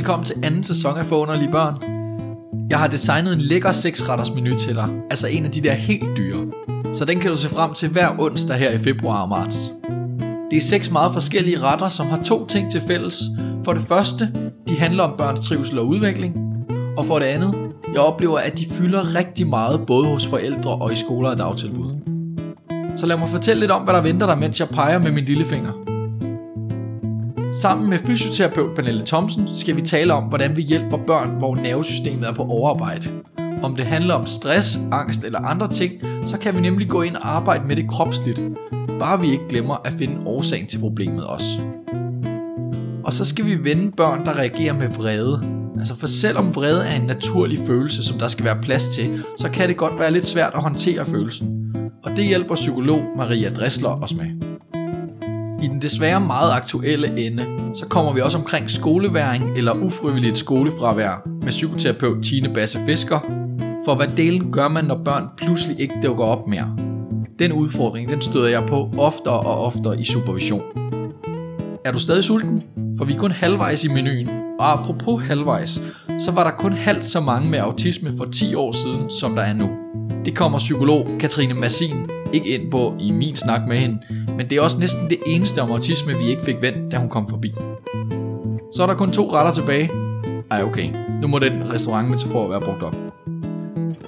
velkommen til anden sæson af Forunderlige Børn. Jeg har designet en lækker seksretters menu til dig, altså en af de der helt dyre. Så den kan du se frem til hver onsdag her i februar og marts. Det er seks meget forskellige retter, som har to ting til fælles. For det første, de handler om børns trivsel og udvikling. Og for det andet, jeg oplever, at de fylder rigtig meget både hos forældre og i skoler og dagtilbud. Så lad mig fortælle lidt om, hvad der venter dig, mens jeg peger med min lillefinger. Sammen med fysioterapeut Pernille Thomsen skal vi tale om, hvordan vi hjælper børn, hvor nervesystemet er på overarbejde. Om det handler om stress, angst eller andre ting, så kan vi nemlig gå ind og arbejde med det kropsligt. Bare vi ikke glemmer at finde årsagen til problemet også. Og så skal vi vende børn, der reagerer med vrede. Altså for selvom vrede er en naturlig følelse, som der skal være plads til, så kan det godt være lidt svært at håndtere følelsen. Og det hjælper psykolog Maria Dressler os med. I den desværre meget aktuelle ende, så kommer vi også omkring skoleværing eller ufrivilligt skolefravær med psykoterapeut Tine Basse Fisker. For hvad delen gør man, når børn pludselig ikke dukker op mere? Den udfordring, den støder jeg på oftere og oftere i supervision. Er du stadig sulten? For vi er kun halvvejs i menuen. Og apropos halvvejs, så var der kun halvt så mange med autisme for 10 år siden, som der er nu. Det kommer psykolog Katrine Massin ikke ind på i min snak med hende, men det er også næsten det eneste om autisme, vi ikke fik vendt, da hun kom forbi. Så er der kun to retter tilbage. Ej okay, nu må den restaurantmetafor være brugt op.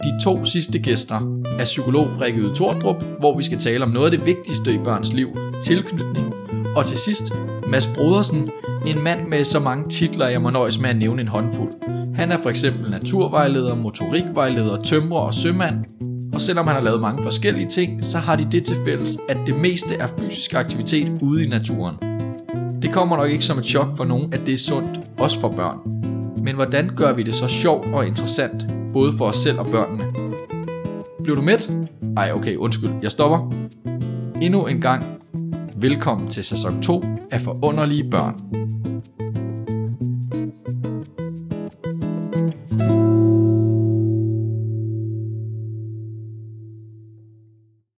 De to sidste gæster er psykolog Rikke Tordrup, hvor vi skal tale om noget af det vigtigste i børns liv, tilknytning. Og til sidst, Mads Brodersen, en mand med så mange titler, jeg må nøjes med at nævne en håndfuld. Han er for eksempel naturvejleder, motorikvejleder, tømrer og sømand, selvom han har lavet mange forskellige ting, så har de det til fælles, at det meste er fysisk aktivitet ude i naturen. Det kommer nok ikke som et chok for nogen, at det er sundt, også for børn. Men hvordan gør vi det så sjovt og interessant, både for os selv og børnene? Bliver du med? Ej, okay, undskyld, jeg stopper. Endnu en gang, velkommen til sæson 2 af Forunderlige Børn.